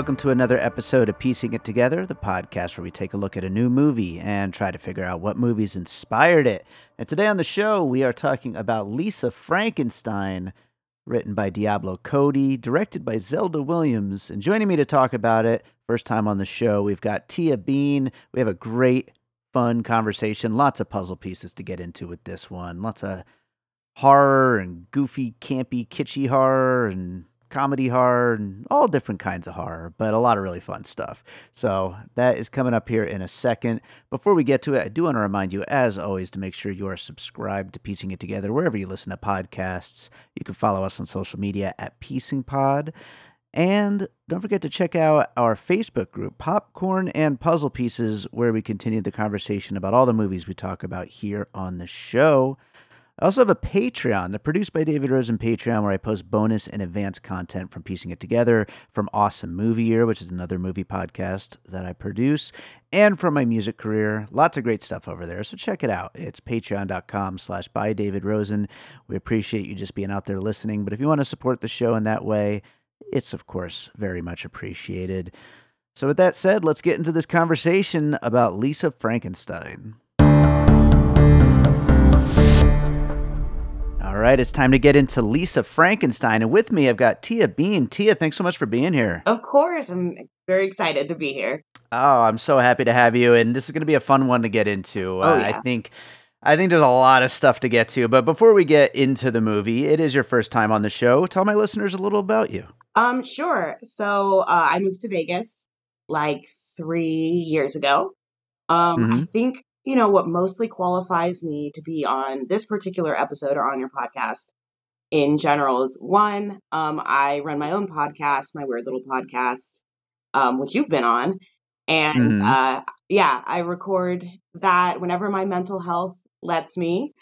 welcome to another episode of Piecing It Together, the podcast where we take a look at a new movie and try to figure out what movies inspired it. And today on the show, we are talking about Lisa Frankenstein, written by Diablo Cody, directed by Zelda Williams. And joining me to talk about it, first time on the show, we've got Tia Bean. We have a great, fun conversation, lots of puzzle pieces to get into with this one, lots of horror and goofy, campy, kitschy horror and comedy horror and all different kinds of horror, but a lot of really fun stuff. So that is coming up here in a second. Before we get to it, I do want to remind you, as always, to make sure you are subscribed to Piecing It Together wherever you listen to podcasts. You can follow us on social media at Piecing Pod. And don't forget to check out our Facebook group, Popcorn and Puzzle Pieces, where we continue the conversation about all the movies we talk about here on the show. I also have a Patreon, the produced by David Rosen Patreon, where I post bonus and advanced content from Piecing It Together, from Awesome Movie Year, which is another movie podcast that I produce, and from my music career. Lots of great stuff over there, so check it out. It's patreon.com slash by David Rosen. We appreciate you just being out there listening, but if you want to support the show in that way, it's of course very much appreciated. So with that said, let's get into this conversation about Lisa Frankenstein. All right, it's time to get into Lisa Frankenstein. And with me, I've got Tia Bean. Tia, thanks so much for being here. Of course. I'm very excited to be here. Oh, I'm so happy to have you. And this is going to be a fun one to get into. Oh, Uh, yeah. I think. I think there's a lot of stuff to get to, but before we get into the movie, it is your first time on the show. Tell my listeners a little about you. Um, sure. So uh, I moved to Vegas like three years ago. Um, I Mhm. think, you know, what mostly qualifies me to be on this particular episode or on your podcast in general is one, um, I run my own podcast, my weird little podcast, um, which you've been on. And Mhm. uh, yeah, I record that whenever my mental health lets me.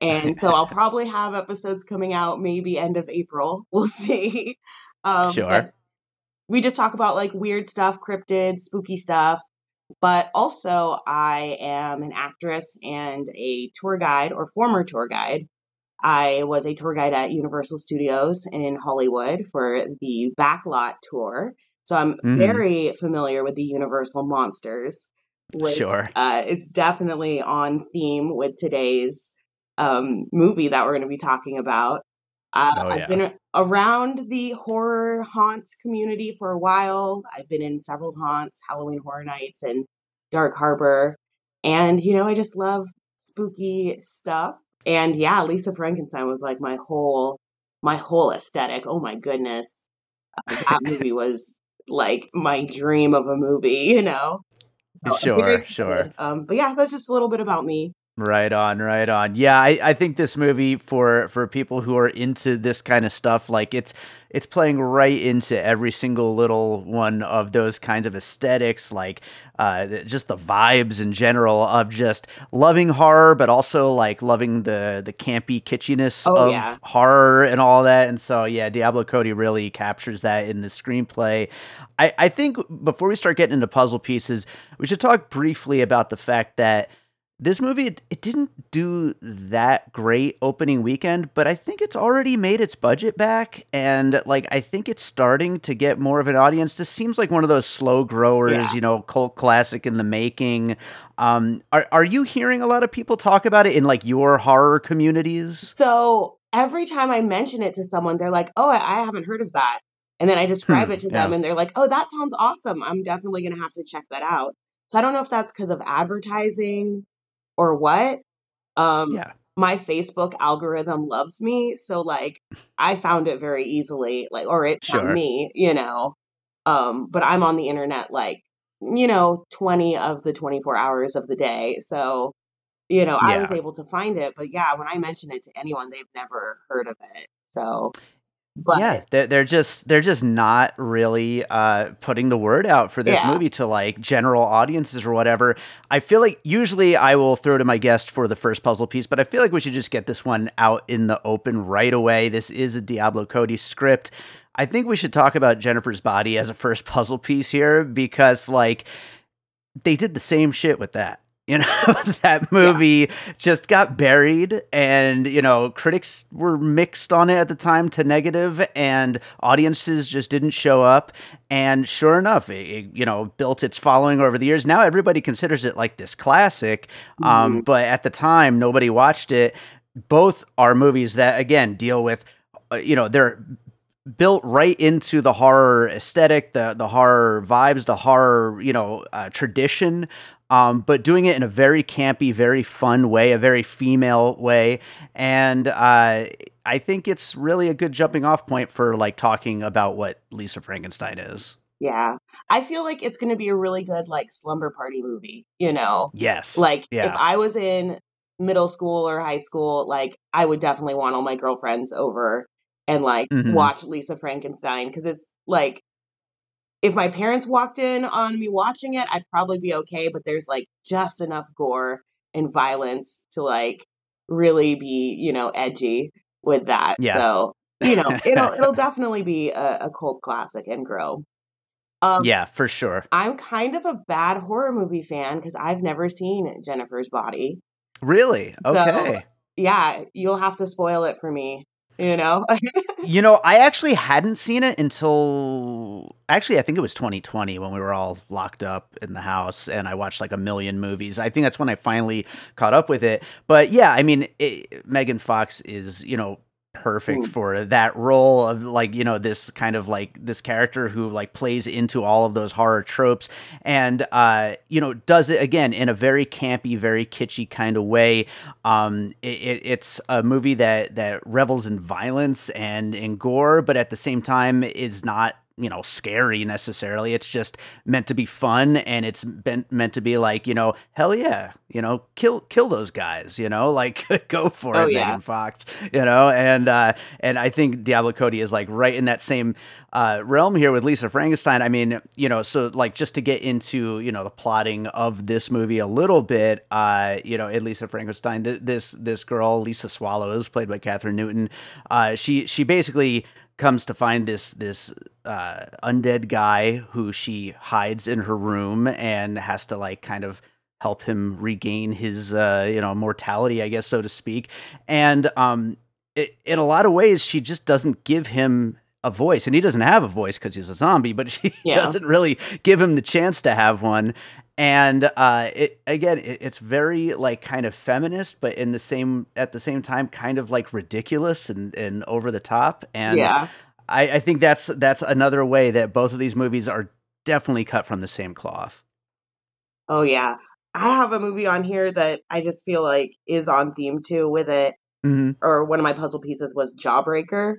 And so I'll probably have episodes coming out maybe end of April. We'll see. Um, Sure. we just talk about like weird stuff, cryptid, spooky stuff. But also, I am an actress and a tour guide or former tour guide. I was a tour guide at Universal Studios in Hollywood for the Backlot tour. So I'm Mhm. very familiar with the Universal monsters. Which, Sure. Uh, it's definitely on theme with today's um, movie that we're going to be talking about. Uh, Oh, I've been around the horror haunts community for a while. I've been in several haunts, Halloween Horror Nights and Dark Harbor. And, you know, I just love spooky stuff. And yeah, Lisa Frankenstein was like my whole, my whole aesthetic. Oh my goodness. Uh, that movie was like my dream of a movie, you know? So Sure, sure. Um, but yeah, that's just a little bit about me. Right on, right on. Yeah, I, I think this movie for for people who are into this kind of stuff, like it's it's playing right into every single little one of those kinds of aesthetics, like uh, just the vibes in general of just loving horror, but also like loving the the campy kitschiness Oh, of yeah. horror and all that. And so, yeah, Diablo Cody really captures that in the screenplay. I, I think before we start getting into puzzle pieces, we should talk briefly about the fact that this movie it, it didn't do that great opening weekend but i think it's already made its budget back and like i think it's starting to get more of an audience this seems like one of those slow growers Yeah. you know cult classic in the making um are, are you hearing a lot of people talk about it in like your horror communities So every time I mention it to someone, they're like, "Oh, I, I haven't heard of that." And then I describe Hmm, it to them, yeah. and they're like, "Oh, that sounds awesome. I'm definitely gonna have to check that out." So I don't know if that's because of advertising or what. Um, yeah my Facebook algorithm loves me, so like I found it very easily, like or it found Sure. me, you know. Um, but I'm on the internet like you know 20 of the 24 hours of the day, so you know I was able to find it. But yeah, when I mention it to anyone, they've never heard of it. So, but yeah, they're, they're just they're just not really uh, putting the word out for this Yeah. movie to like general audiences or whatever. I feel like usually I will throw to my guest for the first puzzle piece, but I feel like we should just get this one out in the open right away. This is a Diablo Cody script. I think we should talk about Jennifer's body as a first puzzle piece here because like they did the same shit with that. You know, that movie yeah. just got buried, and, you know, critics were mixed on it at the time to negative, and audiences just didn't show up. And sure enough, it, it you know, built its following over the years. Now everybody considers it like this classic, um, mm-hmm. um, but at the time, nobody watched it. Both are movies that, again, deal with, uh, you know, they're built right into the horror aesthetic, the the horror vibes, the horror you know uh, tradition. Um, but doing it in a very campy, very fun way, a very female way, and uh, I think it's really a good jumping off point for like talking about what Lisa Frankenstein is. Yeah. I feel like it's going to be a really good like slumber party movie, you know. Yes. Like yeah. if I was in middle school or high school, like I would definitely want all my girlfriends over and like mm-hmm. watch Lisa Frankenstein because it's like if my parents walked in on me watching it, I'd probably be okay, but there's like just enough gore and violence to like really be, you know, edgy with that. Yeah. So, you know, it'll it'll definitely be a, a cult classic and grow. Um, yeah, for sure. I'm kind of a bad horror movie fan because I've never seen Jennifer's Body. Really? Okay. So, yeah, you'll have to spoil it for me you know? You know i actually hadn't seen it until actually i think it was 2020 when we were all locked up in the house and i watched like a million movies. I think that's when i finally caught up with it. But yeah i mean it, megan fox is you know perfect mm. for that role of like you know this kind of like this character who like plays into all of those horror tropes and uh you know does it again in a very campy very kitschy kind of way um it, it's a movie that that revels in violence and in gore but at the same time is not you know scary necessarily. It's just meant to be fun and it's been meant to be like you know hell yeah you know kill kill those guys you know like go for oh, it yeah. Megan Fox you know? And uh and I think Diablo Cody is like right in that same uh realm here with Lisa Frankenstein. I mean you know so like just to get into you know the plotting of this movie a little bit uh you know in Lisa Frankenstein th- this this girl Lisa Swallows played by Kathryn Newton uh she she basically comes to find this this uh, undead guy who she hides in her room and has to like kind of help him regain his uh, you know mortality, I guess so to speak. And um, it, in a lot of ways, she just doesn't give him a voice, and he doesn't have a voice because he's a zombie. But she yeah. doesn't really give him the chance to have one and uh, it again, it, it's very like kind of feminist, but in the same at the same time, kind of like ridiculous and, and over the top. And yeah. I, I think that's that's another way that both of these movies are definitely cut from the same cloth. Oh yeah, I have a movie on here that I just feel like is on theme too with it. Mm-hmm. Or one of my puzzle pieces was Jawbreaker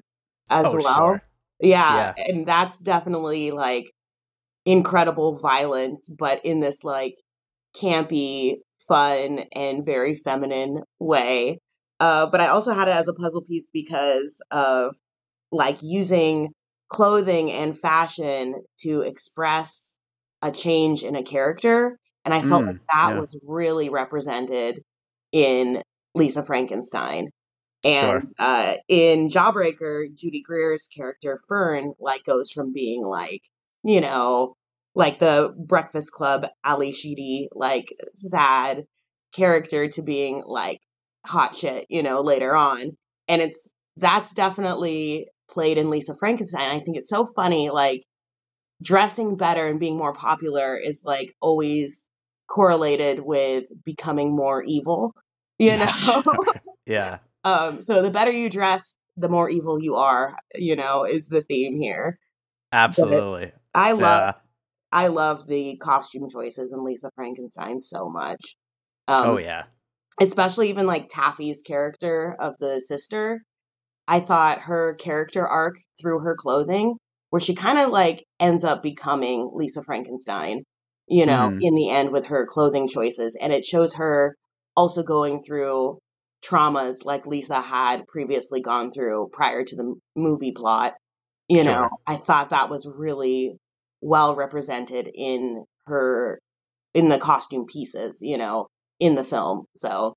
as oh, well. Sure. Yeah, yeah, and that's definitely like incredible violence, but in this like campy, fun, and very feminine way. Uh, but I also had it as a puzzle piece because of like using clothing and fashion to express a change in a character. And I felt mm, like that yeah. was really represented in Lisa Frankenstein. And sure. uh, in Jawbreaker, Judy Greer's character Fern like goes from being like, you know, like the Breakfast Club Ally Sheedy, like sad character to being like hot shit, you know, later on. And it's that's definitely played in Lisa Frankenstein. I think it's so funny, like dressing better and being more popular is like always correlated with becoming more evil, you know? yeah. Um, so the better you dress, the more evil you are, you know, is the theme here. Absolutely. I love yeah. I love the costume choices in Lisa Frankenstein so much. Um, oh yeah. Especially even like Taffy's character of the sister. I thought her character arc through her clothing, where she kind of like ends up becoming Lisa Frankenstein, you know, mm. in the end with her clothing choices. And it shows her also going through traumas like Lisa had previously gone through prior to the movie plot. You sure. know, I thought that was really well represented in her in the costume pieces, you know, in the film. So,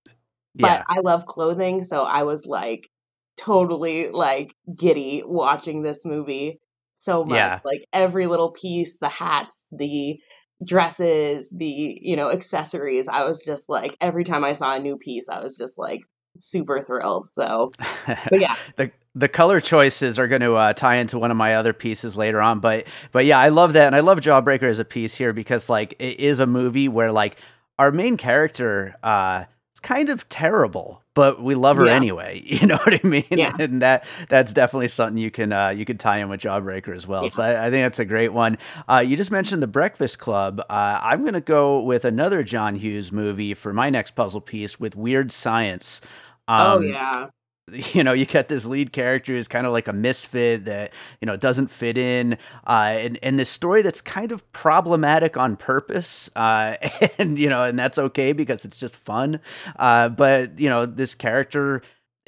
but yeah. I love clothing, so I was like totally like giddy watching this movie so much. Yeah. Like every little piece, the hats, the dresses, the, you know, accessories. I was just like, every time I saw a new piece, I was just like super thrilled. So, but yeah. the the color choices are going to uh, tie into one of my other pieces later on, but but yeah, I love that, and I love Jawbreaker as a piece here because like it is a movie where like our main character uh, is kind of terrible, but we love her Yeah. anyway. You know what I mean? Yeah. And that that's definitely something you can uh, you can tie in with Jawbreaker as well. Yeah. So I, I think that's a great one. Uh, you just mentioned the Breakfast Club. Uh, I'm going to go with another John Hughes movie for my next puzzle piece with Weird Science. oh, Um, yeah. you know you get this lead character who's kind of like a misfit that you know doesn't fit in uh and, and this story that's kind of problematic on purpose uh and you know and that's okay because it's just fun uh but you know this character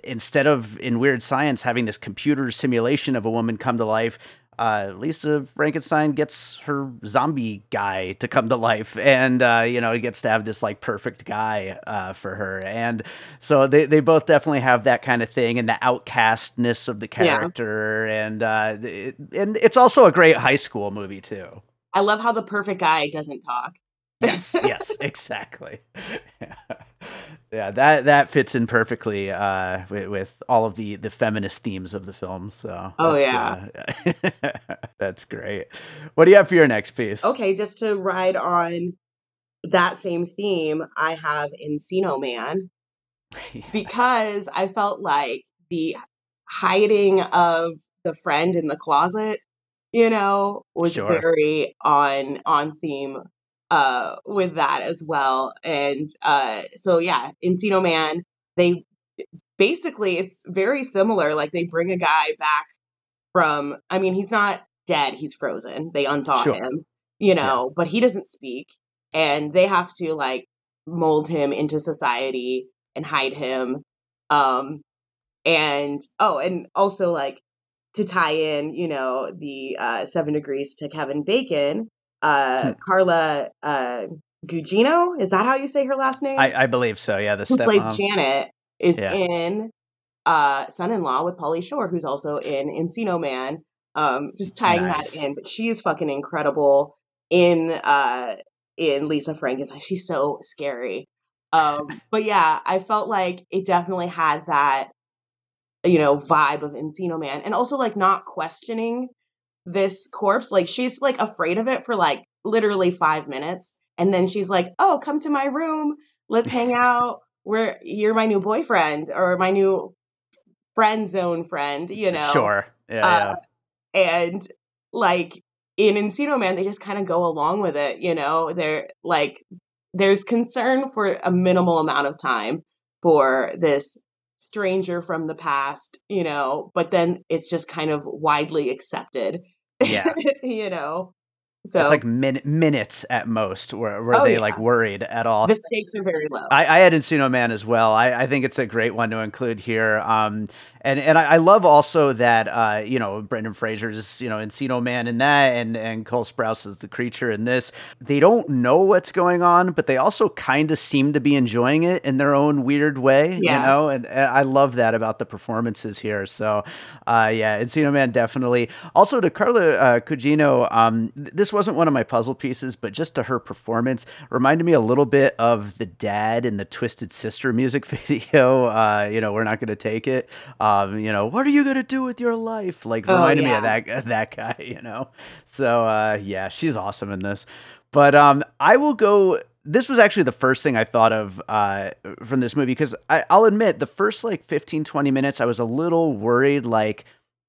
instead of in weird science having this computer simulation of a woman come to life uh, Lisa Frankenstein gets her zombie guy to come to life, and uh, you know he gets to have this like perfect guy uh, for her, and so they, they both definitely have that kind of thing, and the outcastness of the Yeah. character, and uh, it, and it's also a great high school movie too. I love how the perfect guy doesn't talk. Yes, yes, exactly. yeah, yeah. that that fits in perfectly uh, with, with all of the the feminist themes of the film. So, Oh, that's, uh, that's great. What do you have for your next piece? Okay, just to ride on that same theme, I have Encino Man because I felt like the hiding of the friend in the closet, you know, was Sure. very on on theme uh with that as well. And uh so yeah, Encino Man, they basically it's very similar. Like they bring a guy back from I mean, he's not dead, he's frozen. They unthaw Sure. him, you know, but he doesn't speak and they have to like mold him into society and hide him. Um and oh, and also like to tie in, you know, the uh seven degrees to Kevin Bacon, uh Hmm. Carla uh Gugino, is that how you say her last name? I, I believe so. Yeah, the who plays. Janet is Yeah. in uh Son-in-Law with Pauly Shore, who's also in Encino Man. Um, just tying Nice. that in, but she is fucking incredible in uh in Lisa Frankenstein. She's so scary. Um, but yeah, I felt like it definitely had that you know vibe of Encino Man, and also like not questioning this corpse. Like she's like afraid of it for like literally five minutes, and then she's like, "Oh, come to my room. Let's hang out. Where you're my new boyfriend or my new friend zone friend." You know, Sure. Yeah. Uh, and like in Encino Man, they just kind of go along with it. You know, they're like there's concern for a minimal amount of time for this stranger from the past, you know, but then it's just kind of widely accepted. Yeah. you know. So It's like min- minutes at most were, where Oh, they yeah. like worried at all. the stakes are very low. I, I had Encino Man as well. I, I think it's a great one to include here. Um, and and I, I love also that uh, you know Brendan Fraser's you know Encino Man in that, and and Cole Sprouse is the creature in this. They don't know what's going on, but they also kind of seem to be enjoying it in their own weird way. Yeah. You know, and, and I love that about the performances here. So, uh, yeah, Encino Man definitely. Also to Carla uh, Gugino, um, th- this wasn't one of my puzzle pieces, but just to her performance, reminded me a little bit of the dad in the Twisted Sister music video. Uh, you know, we're not going to take it. Um, you know, what are you going to do with your life? Like, Oh, reminded me of that that guy. You know, so uh, yeah, she's awesome in this. But um, I will go. This was actually the first thing I thought of uh, from this movie because I'll admit the first like 15, 20 minutes, I was a little worried. Like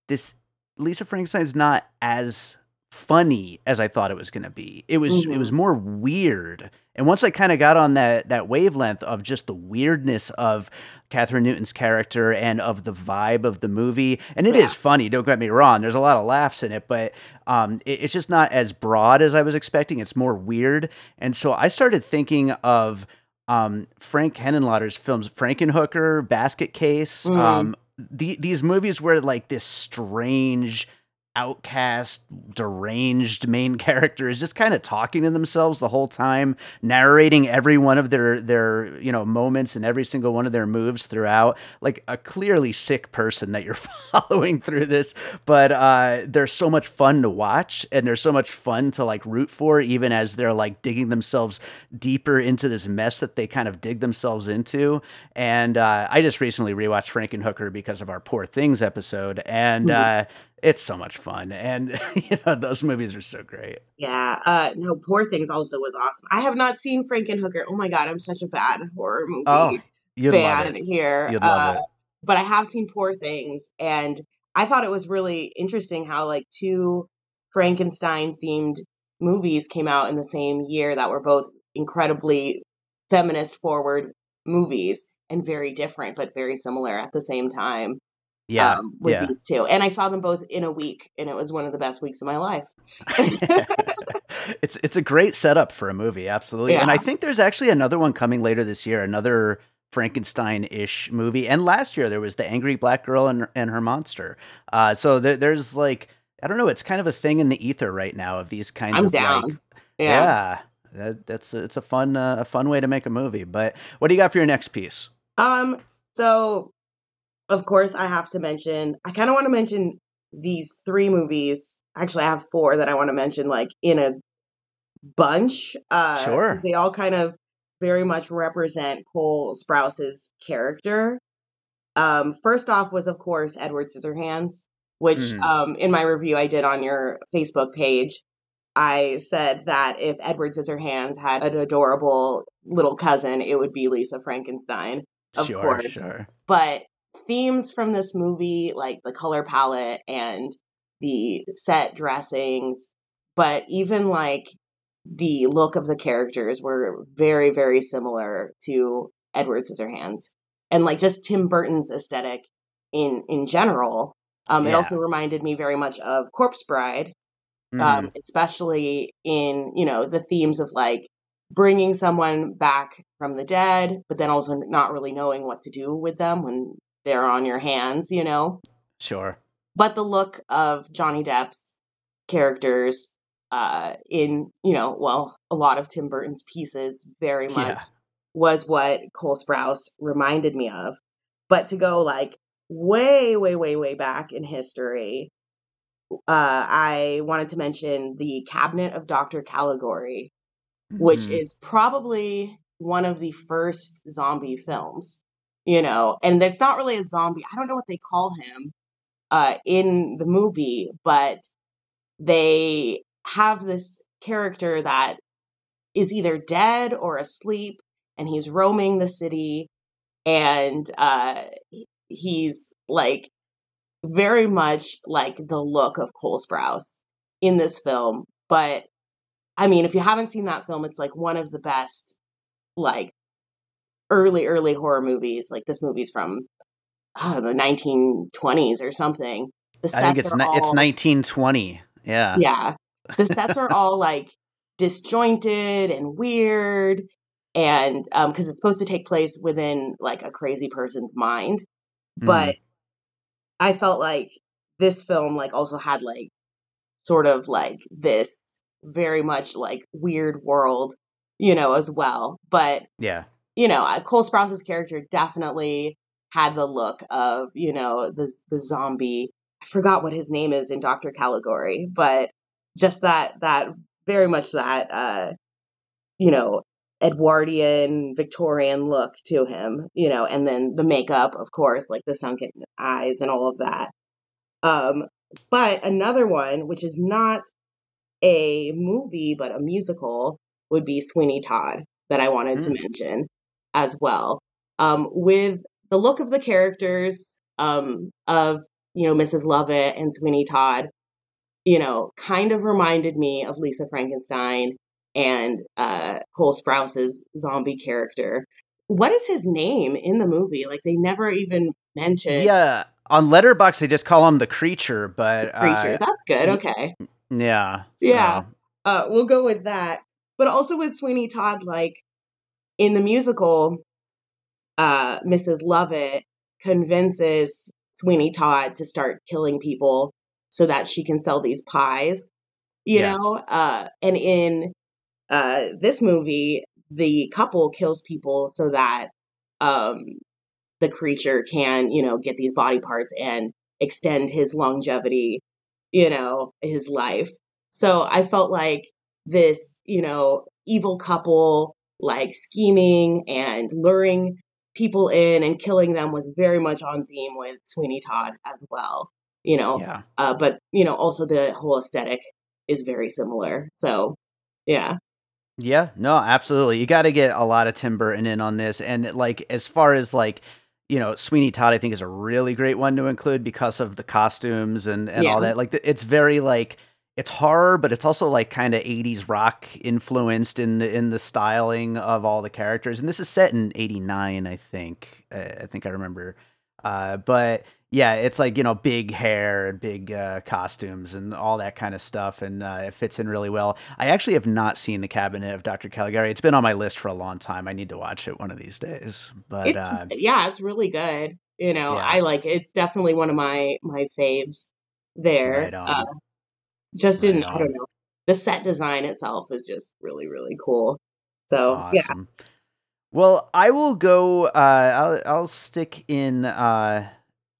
this, Lisa Frankenstein's not as funny as I thought it was going to be. It was it was more weird. And once I kind of got on that that wavelength of just the weirdness of Kathryn Newton's character and of the vibe of the movie, and it is Yeah. funny. Don't get me wrong. There's a lot of laughs in it, but um, it- it's just not as broad as I was expecting. It's more weird, and so I started thinking of um, Frank Henenlotter's films, Frankenhooker, Basket Case. Mhm. Um, the, these movies where like this strange outcast, deranged main character is just kind of talking to themselves the whole time, narrating every one of their their you know moments and every single one of their moves throughout, like a clearly sick person that you're following through this. But uh, they're so much fun to watch, and they're so much fun to like root for, even as they're like digging themselves deeper into this mess that they kind of dig themselves into. And uh, I just recently rewatched Frankenhooker because of our Poor Things episode, and. Mm-hmm. Uh, it's so much fun and you know those movies are so great yeah uh no poor things also was awesome i have not seen frankenhooker oh my god i'm such a bad horror movie oh, you'd fan love it. here you'd love uh, it. but i have seen poor things and i thought it was really interesting how like two frankenstein themed movies came out in the same year that were both incredibly feminist forward movies and very different but very similar at the same time yeah, um, with yeah. these two. And I saw them both in a week, and it was one of the best weeks of my life. it's it's a great setup for a movie, absolutely. Yeah. And I think there's actually another one coming later this year, another Frankenstein-ish movie. And last year there was the Angry Black Girl and, and her monster. Uh, so there, there's like I don't know, it's kind of a thing in the ether right now of these kinds I'm of down. like yeah. yeah that, that's it's a fun uh, a fun way to make a movie. But what do you got for your next piece? Um, so of course, I have to mention, I kind of want to mention these three movies. Actually, I have four that I want to mention, like in a bunch. Uh, sure. They all kind of very much represent Cole Sprouse's character. Um, first off was, of course, Edward Scissorhands, which mm. um, in my review I did on your Facebook page, I said that if Edward Scissorhands had an adorable little cousin, it would be Lisa Frankenstein, of sure, course. Sure. But themes from this movie, like the color palette and the set dressings, but even like the look of the characters were very, very similar to Edward Scissorhands. And like just Tim Burton's aesthetic in in general. Um, yeah. It also reminded me very much of Corpse Bride, mm. um, especially in you know the themes of like bringing someone back from the dead, but then also not really knowing what to do with them when they're on your hands, you know? Sure. But the look of Johnny Depp's characters uh, in, you know, well, a lot of Tim Burton's pieces very much yeah. was what Cole Sprouse reminded me of. But to go like way, way, way, way back in history, uh, I wanted to mention the Cabinet of Dr. Caligari, mm-hmm. which is probably one of the first zombie films you know, and it's not really a zombie. I don't know what they call him uh, in the movie, but they have this character that is either dead or asleep, and he's roaming the city, and uh, he's like very much like the look of Cole Sprouse in this film. But I mean, if you haven't seen that film, it's like one of the best like early, early horror movies. Like this movie's from oh, the 1920s or something. The I think it's ni- all, it's 1920. Yeah. Yeah. The sets are all like disjointed and weird and um because it's supposed to take place within like a crazy person's mind. Mm. But I felt like this film like also had like sort of like this very much like weird world, you know, as well. But yeah you know, uh, Cole Sprouse's character definitely had the look of, you know, the the zombie. I forgot what his name is in Doctor Caligari, but just that that very much that uh, you know, Edwardian Victorian look to him, you know, and then the makeup, of course, like the sunken eyes and all of that. Um, but another one, which is not a movie but a musical, would be Sweeney Todd that I wanted mm. to mention as well. Um, with the look of the characters um, of, you know, Mrs. Lovett and Sweeney Todd, you know, kind of reminded me of Lisa Frankenstein and uh, Cole Sprouse's zombie character. What is his name in the movie? Like they never even mention. Yeah, on Letterboxd they just call him the creature, but the creature. Uh, That's good. Okay. Yeah. Yeah. Uh, we'll go with that. But also with Sweeney Todd, like in the musical, uh, Mrs. Lovett convinces Sweeney Todd to start killing people so that she can sell these pies, you Yeah. know? Uh, and in uh, this movie, the couple kills people so that um, the creature can, you know, get these body parts and extend his longevity, you know, his life. So I felt like this, you know, evil couple, like scheming and luring people in and killing them was very much on theme with Sweeney Todd as well, you know. Yeah. Uh, but, you know, also the whole aesthetic is very similar. So, yeah. Yeah, no, absolutely. You got to get a lot of Tim Burton in on this. And like, as far as like, you know, Sweeney Todd, I think is a really great one to include because of the costumes and, and all that. Like, it's very like, it's horror, but it's also like kind of 80s rock influenced in the, in the styling of all the characters. And this is set in 89, I think. Uh, I think I remember. Uh, but yeah, it's like, you know, big hair and big uh, costumes and all that kind of stuff. And uh, it fits in really well. I actually have not seen The Cabinet of Dr. Caligari. It's been on my list for a long time. I need to watch it one of these days. But It's uh, yeah, it's really good. You know, Yeah. I like it. It's definitely one of my my faves there. Right. Uh, just in Right I don't know. The set design itself is just really really cool. So, yeah. Well, I will go. Uh, I'll I'll stick in. Uh,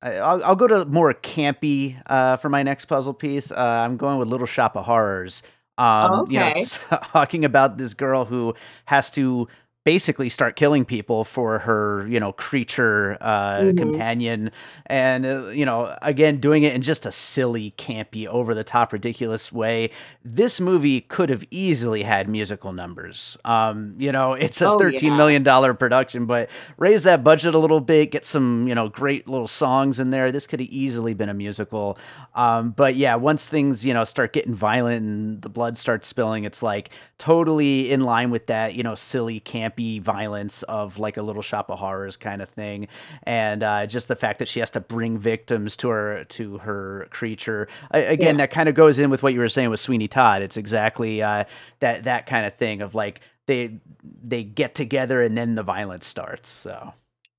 I- I'll I'll go to more campy uh, for my next puzzle piece. Uh, I'm going with Little Shop of Horrors. Um, you know, Okay. talking about this girl who has to basically start killing people for her, you know, creature uh, Mhm. companion, and uh, you know, again, doing it in just a silly, campy, over the top, ridiculous way. This movie could have easily had musical numbers. Um, you know, it's a Oh, thirteen yeah. million dollar production, but raise that budget a little bit, get some, you know, great little songs in there. This could have easily been a musical. Um, but yeah, once things, you know, start getting violent and the blood starts spilling, it's like totally in line with that, you know, silly, campy violence of like a little shop of horrors kind of thing. And uh, just the fact that she has to bring victims to her to her creature. I, again, that kind of goes in with what you were saying with Sweeney Todd. It's exactly uh, that that kind of thing of like they they get together and then the violence starts. So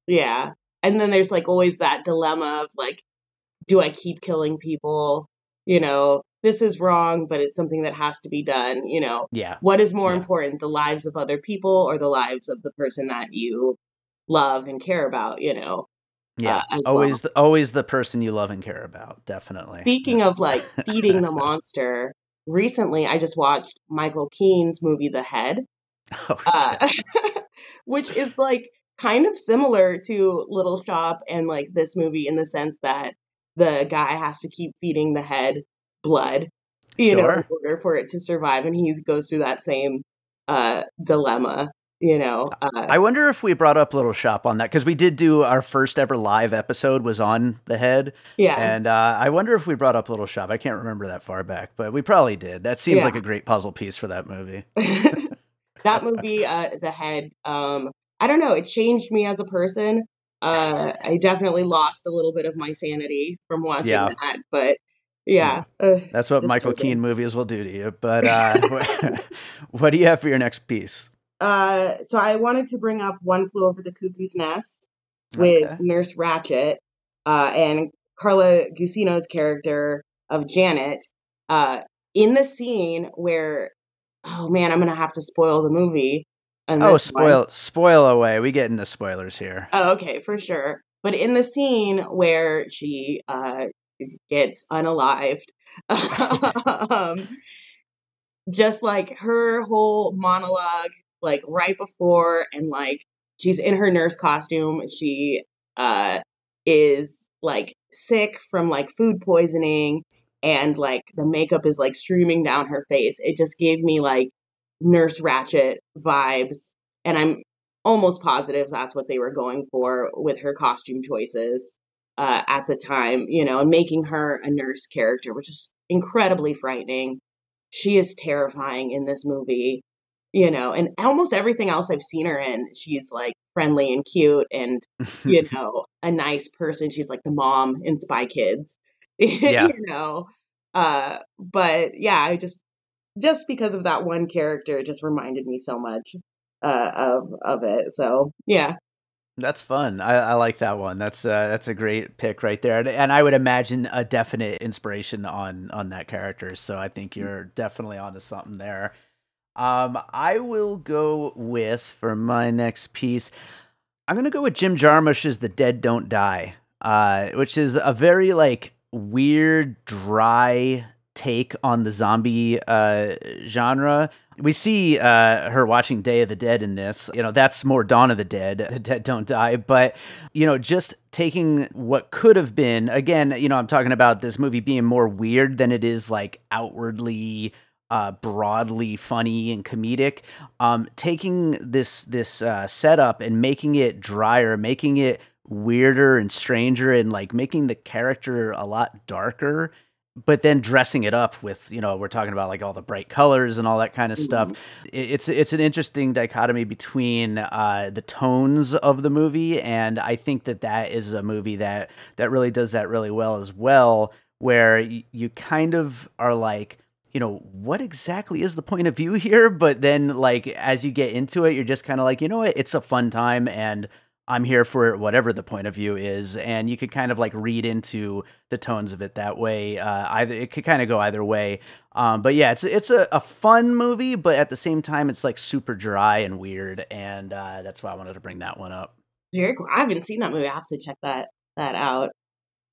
Yeah. And then there's like always that dilemma of like, do I keep killing people? You know, this is wrong, but it's something that has to be done. You know, yeah, what is more Yeah. important, the lives of other people or the lives of the person that you love and care about? You know, yeah, uh, always well. the, always the person you love and care about. Definitely. Speaking Yes. of like feeding the monster, recently I just watched Michael Keane's movie The Head, oh, uh, which is like kind of similar to Little Shop and like this movie in the sense that the guy has to keep feeding the head blood, you know, in order for it to survive, and he goes through that same uh dilemma, you know. Uh, I wonder if we brought up Little Shop on that because we did do our first ever live episode was on the head, yeah, and uh, I wonder if we brought up Little Shop. I can't remember that far back, but we probably did. That seems Yeah. like a great puzzle piece for that movie. that movie, uh, The Head, um, I don't know, it changed me as a person. Uh, I definitely lost a little bit of my sanity from watching Yeah. that, but yeah, That's what Michael. Keane movies will do to you. But uh, what, do you have for your next piece? Uh, so I wanted to bring up One Flew Over the Cuckoo's Nest with Okay. Nurse Ratched uh, and Carla Gugino's character of Janet uh, in the scene where, oh man, I'm gonna have to spoil the movie. Oh, this one. spoil spoil away. We get into spoilers here. Oh, okay, for sure. But in the scene where she uh, gets unalived, um, just like her whole monologue, like right before, and like she's in her nurse costume, she uh, is like sick from like food poisoning, and like the makeup is like streaming down her face. It just gave me like Nurse Ratched vibes, and I'm almost positive that's what they were going for with her costume choices uh, at the time, you know, and making her a nurse character, which is incredibly frightening. She is terrifying in this movie, you know, and almost everything else I've seen her in, she's like friendly and cute and, you know, a nice person. She's like the mom in Spy Kids, Yeah. you know. Uh, but yeah, I just, just because of that one character, it just reminded me so much uh, of of it. So yeah, That's fun. I, I like that one. That's uh, that's a great pick right there, and, and I would imagine a definite inspiration on on that character. So I think you're definitely onto something there. Um, I will go with for my next piece. I'm gonna go with Jim Jarmusch's "The Dead Don't Die," uh, which is a very like weird, dry take on the zombie uh, genre. We see uh, her watching Day of the Dead in this. You know, that's more Dawn of the Dead. The Dead Don't Die. But, you know, just taking what could have been, again, you know, I'm talking about this movie being more weird than it is like outwardly uh, broadly funny and comedic. Um, taking this this uh, setup and making it drier, making it weirder and stranger, and like making the character a lot darker but then dressing it up with you know we're talking about like all the bright colors and all that kind of stuff. Mm-hmm. it's it's an interesting dichotomy between uh, the tones of the movie and i think that that is a movie that that really does that really well as well where y- you kind of are like you know what exactly is the point of view here? But then like as you get into it you're just kind of like you know what? It's a fun time and I'm here for whatever the point of view is, and you could kind of like read into the tones of it that way. Uh, either it could kind of go either way, um, but yeah, it's it's a, a, fun movie, but at the same time, it's like super dry and weird, and uh, that's why I wanted to bring that one up. Very cool. I haven't seen that movie. I have to check that that out.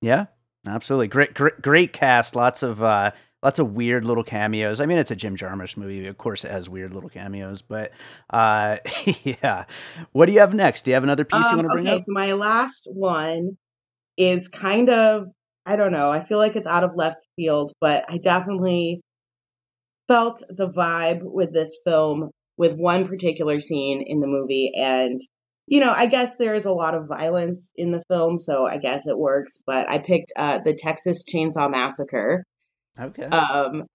Yeah, absolutely. Great, great, great cast. Lots of uh, lots of weird little cameos. I mean, it's a Jim Jarmusch movie. Of course, it has weird little cameos, but uh, yeah. What do you have next? Do you have another piece um, you want to bring okay, up? So my last one is kind of I don't know. I feel like it's out of left field, but I definitely felt the vibe with this film with one particular scene in the movie and you know, I guess there is a lot of violence in the film, so I guess it works. But I picked uh, the Texas Chainsaw Massacre, Okay. Um,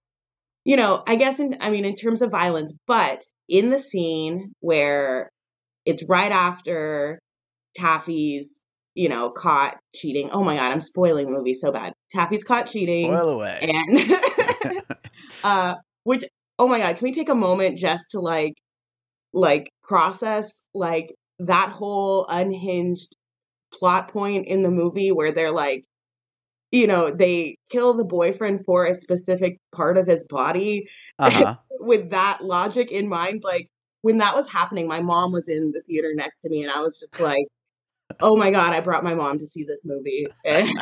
you know, I guess in I mean in terms of violence, but in the scene where it's right after Taffy's, you know, caught cheating. Oh my god, I'm spoiling the movie so bad. Taffy's caught cheating. Spoil away. And uh which oh my god, can we take a moment just to like like process like that whole unhinged plot point in the movie where they're like you know, they kill the boyfriend for a specific part of his body. Uh-huh. with that logic in mind, like when that was happening, my mom was in the theater next to me, and I was just like, "Oh my god, I brought my mom to see this movie."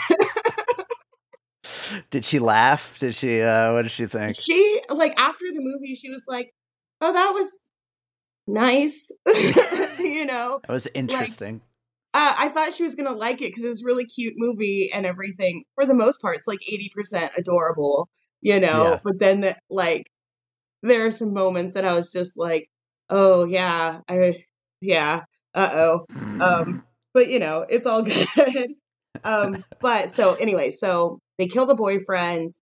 did she laugh? Did she? uh What did she think? She like after the movie, she was like, "Oh, that was nice," you know. That was interesting. Like, uh, I thought she was gonna like it because it was a really cute movie and everything. For the most part, it's like eighty percent adorable, you know. Yeah. But then, the, like, there are some moments that I was just like, "Oh yeah, I yeah, uh oh." Um, but you know, it's all good. um, but so anyway, so they kill the boyfriend,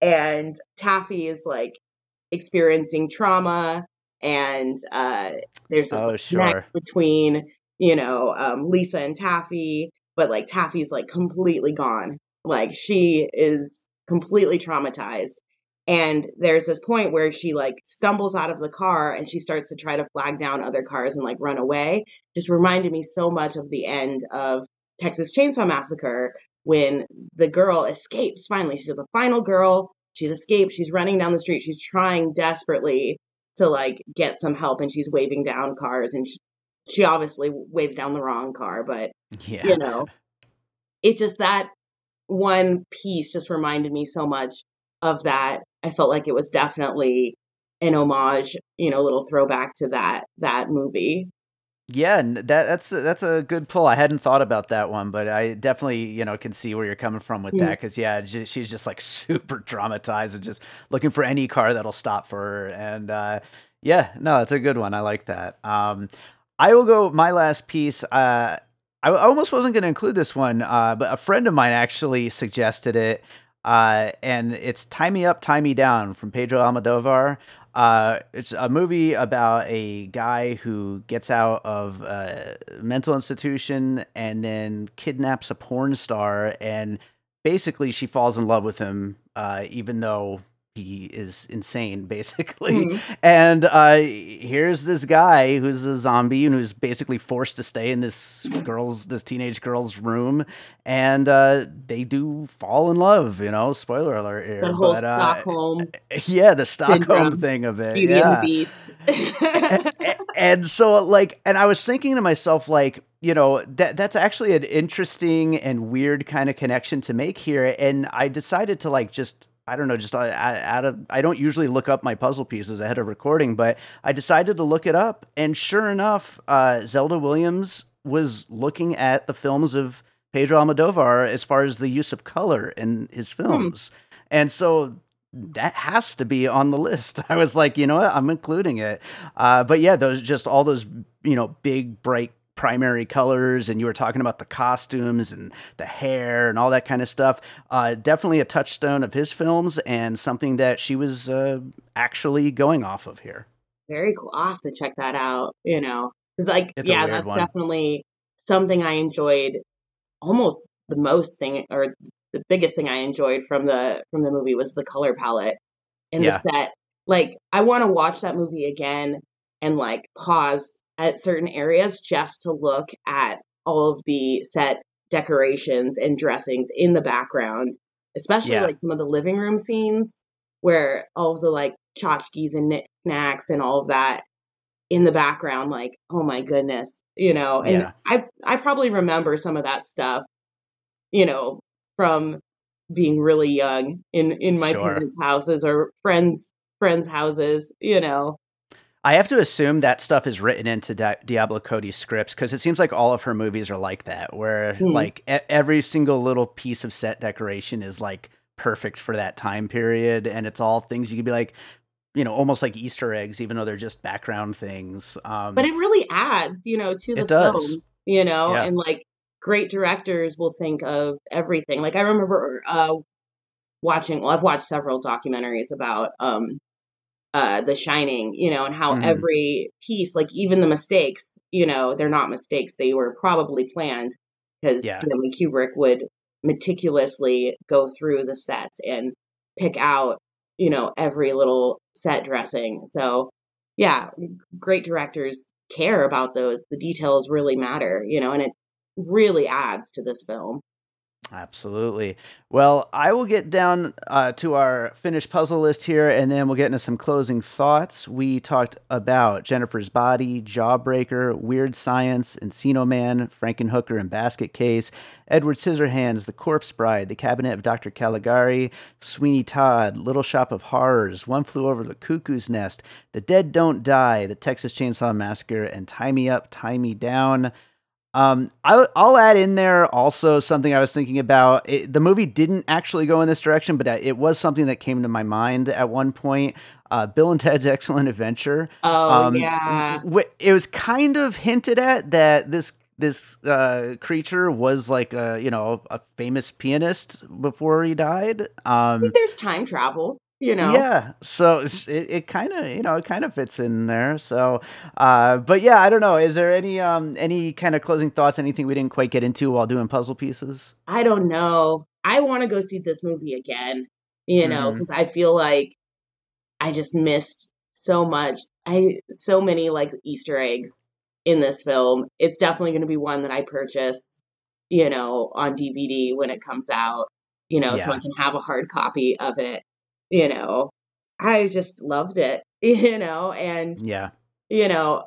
and Taffy is like experiencing trauma, and uh, there's a oh, sure. between you know, um, Lisa and Taffy, but like Taffy's like completely gone. Like she is completely traumatized. And there's this point where she like stumbles out of the car and she starts to try to flag down other cars and like run away. Just reminded me so much of the end of Texas Chainsaw Massacre when the girl escapes finally. She's the final girl. She's escaped. She's running down the street. She's trying desperately to like get some help and she's waving down cars and she, she obviously waved down the wrong car, but yeah. you know, it just that one piece just reminded me so much of that. I felt like it was definitely an homage, you know, little throwback to that that movie. Yeah, that that's that's a good pull. I hadn't thought about that one, but I definitely you know can see where you're coming from with mm. that because yeah, she's just like super traumatized and just looking for any car that'll stop for her. And uh, yeah, no, it's a good one. I like that. Um, I will go my last piece. Uh, I almost wasn't going to include this one, uh, but a friend of mine actually suggested it. Uh, and it's Tie Me Up, Tie Me Down from Pedro Almodovar. Uh, it's a movie about a guy who gets out of a mental institution and then kidnaps a porn star. And basically, she falls in love with him, uh, even though he is insane basically mm-hmm. and uh, here's this guy who's a zombie and who's basically forced to stay in this girl's this teenage girl's room and uh, they do fall in love you know spoiler alert here the whole but, uh, stockholm yeah the stockholm syndrome. thing of it Beauty yeah. and, and, and so like and i was thinking to myself like you know that that's actually an interesting and weird kind of connection to make here and i decided to like just I don't know, just out of, I don't usually look up my puzzle pieces ahead of recording, but I decided to look it up. And sure enough, uh, Zelda Williams was looking at the films of Pedro Almodovar as far as the use of color in his hmm. films. Hmm. And so that has to be on the list. I was like, you know what, I'm including it. Uh, but yeah, those just all those, you know, big, bright primary colors and you were talking about the costumes and the hair and all that kind of stuff uh, definitely a touchstone of his films and something that she was uh, actually going off of here very cool i'll have to check that out you know like it's yeah that's one. definitely something i enjoyed almost the most thing or the biggest thing i enjoyed from the from the movie was the color palette and yeah. the set like i want to watch that movie again and like pause at certain areas just to look at all of the set decorations and dressings in the background, especially yeah. like some of the living room scenes where all of the like tchotchkes and knickknacks and all of that in the background, like, oh my goodness, you know, and yeah. I I probably remember some of that stuff, you know, from being really young in in my sure. parents' houses or friends friends' houses, you know. I have to assume that stuff is written into Di- Diablo Cody's scripts because it seems like all of her movies are like that, where mm. like e- every single little piece of set decoration is like perfect for that time period, and it's all things you could be like, you know, almost like Easter eggs, even though they're just background things. Um, but it really adds, you know, to the film, you know, yeah. and like great directors will think of everything. Like I remember uh, watching, well, I've watched several documentaries about um, uh, The Shining, you know, and how mm-hmm. every piece, like even the mistakes, you know, they're not mistakes; they were probably planned because yeah. you know, Kubrick would meticulously go through the sets and pick out, you know, every little set dressing. So, yeah, great directors care about those. The details really matter, you know, and it really adds to this film. Absolutely. Well, I will get down uh, to our finished puzzle list here, and then we'll get into some closing thoughts. We talked about Jennifer's Body, Jawbreaker, Weird Science, Encino Man, Frankenhooker and Basket Case, Edward Scissorhands, The Corpse Bride, The Cabinet of Dr. Caligari, Sweeney Todd, Little Shop of Horrors, One Flew Over the Cuckoo's Nest, The Dead Don't Die, The Texas Chainsaw Massacre, and Tie Me Up, Tie Me Down. Um, I, will add in there also something I was thinking about. It, the movie didn't actually go in this direction, but it was something that came to my mind at one point. Uh, Bill and Ted's Excellent Adventure. Oh um, yeah. W- it was kind of hinted at that this this uh, creature was like a you know a famous pianist before he died. Um, there's time travel you know? Yeah so it, it kind of you know it kind of fits in there so uh but yeah i don't know is there any um any kind of closing thoughts anything we didn't quite get into while doing puzzle pieces? I don't know. I want to go see this movie again you know because mm. i feel like i just missed so much. I so many like easter eggs in this film. It's definitely going to be one that i purchase you know on dvd when it comes out you know yeah. so i can have a hard copy of it you know, I just loved it, you know, and yeah, you know,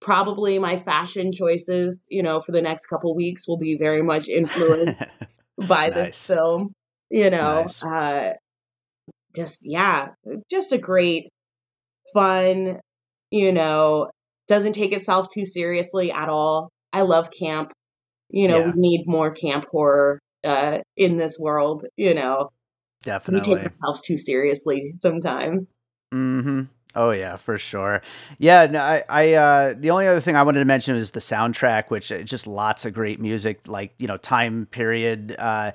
probably my fashion choices, you know, for the next couple weeks will be very much influenced by nice. this film, you know, nice. uh, just, yeah, just a great, fun, you know, doesn't take itself too seriously at all. I love camp. You know, yeah. we need more camp horror uh, in this world, you know. Definitely. We take ourselves too seriously sometimes. Mm-hmm. Oh yeah, for sure. Yeah, no, I, I, uh, the only other thing I wanted to mention is the soundtrack, which uh, just lots of great music, like you know, time period, uh,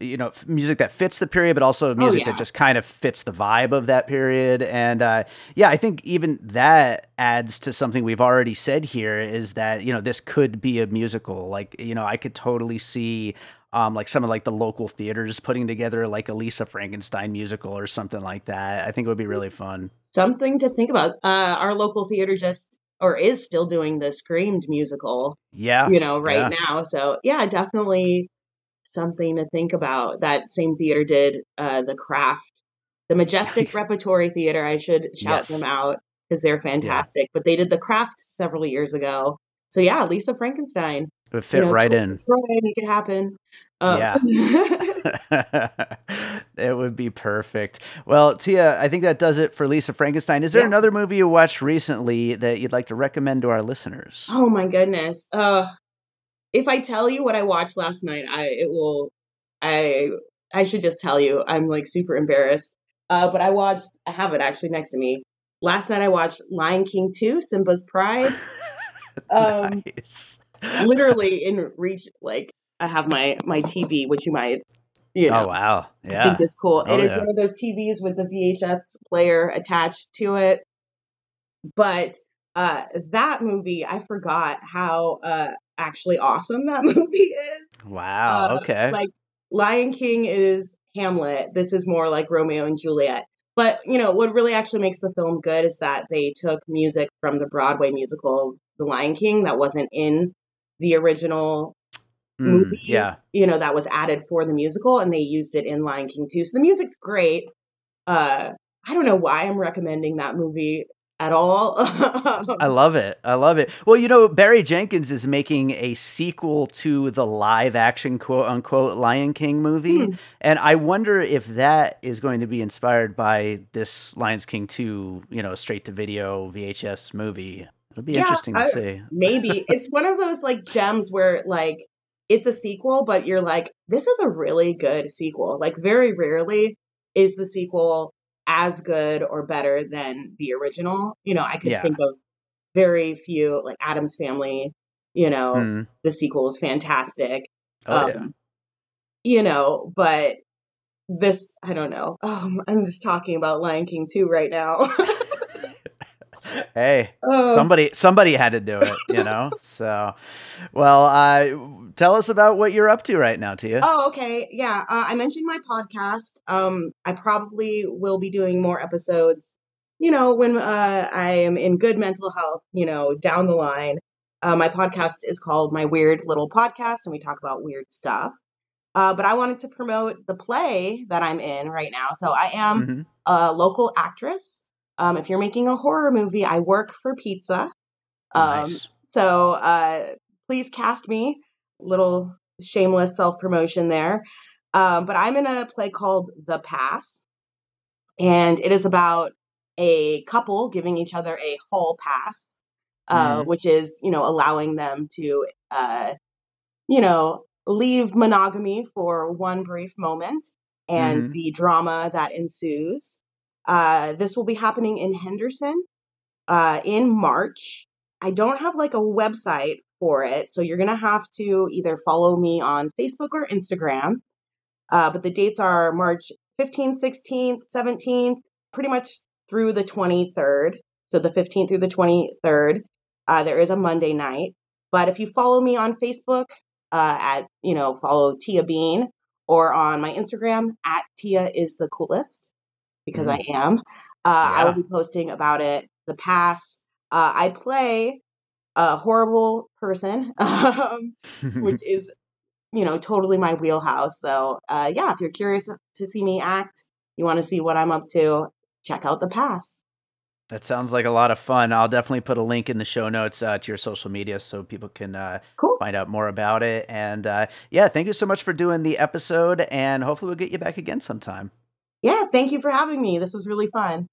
you know, music that fits the period, but also oh, music oh, yeah. that just kind of fits the vibe of that period. And uh, yeah, I think even that adds to something we've already said here is that you know this could be a musical. Like you know, I could totally see um, like some of like the local theaters putting together like a Lisa Frankenstein musical or something like that. I think it would be really fun. Something to think about. Uh, our local theater just or is still doing the Screamed musical. Yeah, you know, right yeah. now. So yeah, definitely something to think about. That same theater did uh, the Craft, the Majestic Repertory Theater. I should shout Yes. them out because they're fantastic. But they did the Craft several years ago. So yeah, Lisa Frankenstein. It fit you know, right in. Try and make it happen. Um, it would be perfect. Well, Tia, I think that does it for Lisa Frankenstein. Is there Yeah. another movie you watched recently that you'd like to recommend to our listeners? oh my goodness. Uh, if I tell you what I watched last night, I it will. I I should just tell you. I'm like super embarrassed. Uh, but I watched. I have it actually next to me. Last night I watched Lion King 2, Simba's Pride. Um, nice. Literally in reach. Like I have my my TV, which you might, you know, Oh wow! Yeah. think is cool. Oh, it is yeah. one of those TVs with the VHS player attached to it. But uh, that movie, I forgot how uh, actually awesome that movie is. Wow. Uh, okay. Like Lion King is Hamlet. This is more like Romeo and Juliet. But you know what really actually makes the film good is that they took music from the Broadway musical The Lion King that wasn't in the original Mm, movie. yeah. You know that was added for the musical, and they used it in Lion King too. So the music's great. Uh, I don't know why I'm recommending that movie at all. I love it. I love it. Well, you know, Barry Jenkins is making a sequel to the live action quote unquote Lion King movie. Hmm. And I wonder if that is going to be inspired by this Lions King 2, you know, straight to video VHS movie. It'll be Yeah, interesting to I- see. Maybe it's one of those like gems where like it's a sequel, but you're like, this is a really good sequel. Like very rarely is the sequel as good or better than the original. You know, I could Yeah. think of very few like Addams Family. You know, Mm. the sequel was fantastic. Oh, yeah. Um, You know, but this I don't know. Oh, I'm just talking about Lion King 2 right now. Hey, oh. somebody somebody had to do it, you know. so, well, uh, tell us about what you're up to right now, Tia. Oh, okay. Yeah. Uh, I mentioned my podcast. Um, I probably will be doing more episodes, you know, when uh, I am in good mental health, you know, down the line. Uh, my podcast is called My Weird Little Podcast, and we talk about weird stuff. Uh, but I wanted to promote the play that I'm in right now. So I am Mhm. a local actress. Um, if you're making a horror movie, I work for pizza. Um, Nice. so uh, please cast me. Little shameless self promotion there. Um, but I'm in a play called The Pass, and it is about a couple giving each other a hall pass, uh, Mhm. which is you know allowing them to uh, you know leave monogamy for one brief moment and Mhm. the drama that ensues. Uh, this will be happening in Henderson uh, in March. I don't have like a website for it, so you're gonna have to either follow me on Facebook or Instagram. Uh, but the dates are March 15th, 16th, 17th, pretty much through the 23rd. So the 15th through the 23rd. Uh, there is a Monday night. But if you follow me on Facebook uh, at, you know, follow Tia Bean or on my Instagram at Tia is the coolest because I am. Uh, I will be posting about it. The past, Uh, I play a horrible person, um, which is, you know, totally my wheelhouse. So, uh, yeah, if you're curious to see me act, you want to see what I'm up to, check out the past. That sounds like a lot of fun. I'll definitely put a link in the show notes uh, to your social media so people can uh, Cool. find out more about it. And uh, yeah, thank you so much for doing the episode. And hopefully, we'll get you back again sometime. Yeah, thank you for having me. This was really fun.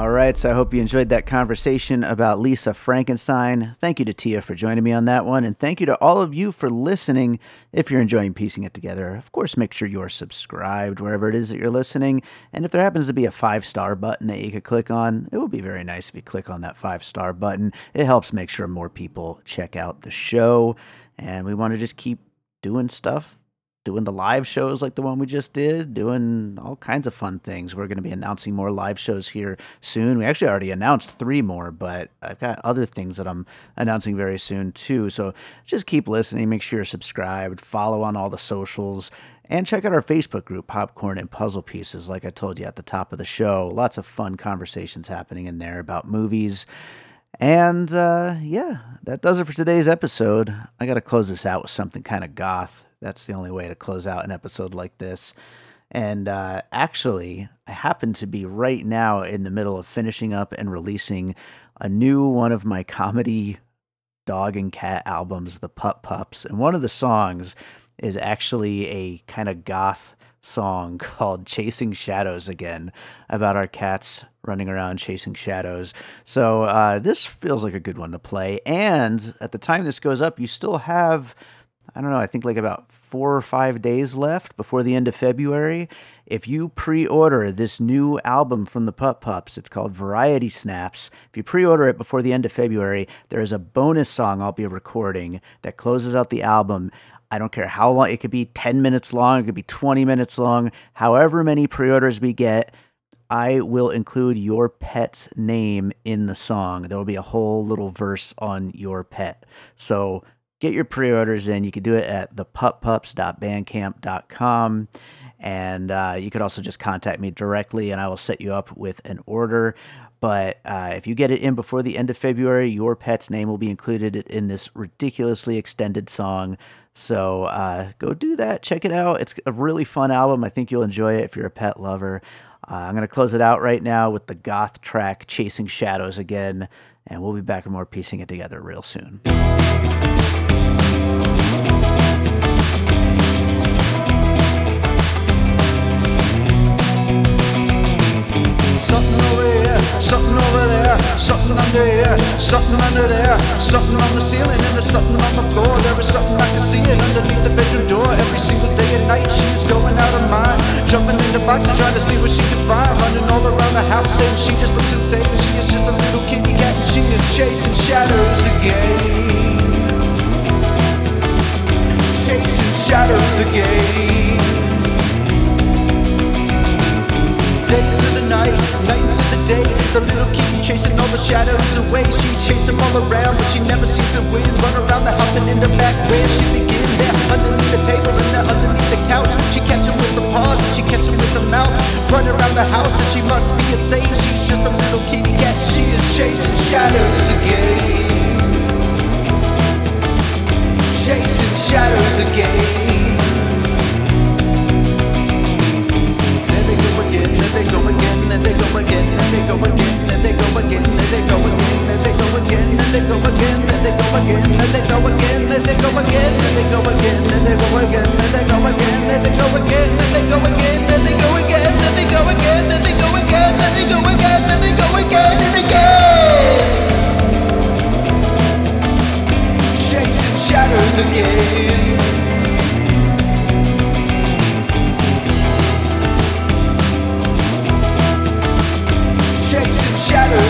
All right. So I hope you enjoyed that conversation about Lisa Frankenstein. Thank you to Tia for joining me on that one. And thank you to all of you for listening. If you're enjoying piecing it together, of course, make sure you're subscribed wherever it is that you're listening. And if there happens to be a five star button that you could click on, it would be very nice if you click on that five star button. It helps make sure more people check out the show. And we want to just keep doing stuff doing the live shows like the one we just did, doing all kinds of fun things. We're going to be announcing more live shows here soon. We actually already announced three more, but I've got other things that I'm announcing very soon too. So just keep listening. Make sure you're subscribed, follow on all the socials, and check out our Facebook group, Popcorn and Puzzle Pieces. Like I told you at the top of the show, lots of fun conversations happening in there about movies. And uh, yeah, that does it for today's episode. I got to close this out with something kind of goth. That's the only way to close out an episode like this. And uh, actually, I happen to be right now in the middle of finishing up and releasing a new one of my comedy dog and cat albums, The Pup Pups. And one of the songs is actually a kind of goth song called Chasing Shadows Again about our cats running around chasing shadows. So uh, this feels like a good one to play. And at the time this goes up, you still have I don't know, I think like about four or five days left before the end of February. If you pre order this new album from the Pup Pups, it's called Variety Snaps. If you pre order it before the end of February, there is a bonus song I'll be recording that closes out the album. I don't care how long, it could be 10 minutes long, it could be 20 minutes long, however many pre orders we get. I will include your pet's name in the song. There will be a whole little verse on your pet. So get your pre-orders in. You can do it at thepuppups.bandcamp.com. And uh, you could also just contact me directly and I will set you up with an order. But uh, if you get it in before the end of February, your pet's name will be included in this ridiculously extended song. So uh, go do that. Check it out. It's a really fun album. I think you'll enjoy it if you're a pet lover. Uh, I'm going to close it out right now with the goth track Chasing Shadows again. And we'll be back with more piecing it together real soon. Something over here, something over there, something under here, something under there, something on the ceiling and there's something on the floor. There is something I can see it underneath the bedroom door. Every single day and night she is going out of mind, jumping into boxes trying to see what she can find, running all around the house and she just looks insane. She is just a little kitty cat and she is chasing shadows again, chasing shadows again. Day to the night, night to the day. The little kitty chasing all the shadows away. She chase them all around, but she never seems to win. Run around the house and in the back where she begin. There, underneath the table and there underneath the couch. She catch him with the paws and she catch him with the mouth. Run around the house and she must be insane. She's just a little kitty cat. She is chasing shadows again. Chasing shadows again. Again, there they go again, there they go again, there they go again, there they go again, there they go again, there they go again, there they go again, there they go again, there they go again, there they go again, there they go again, there they go again, there they go again, there they go again, there they go again, there they go again and again. Chasing shadows again.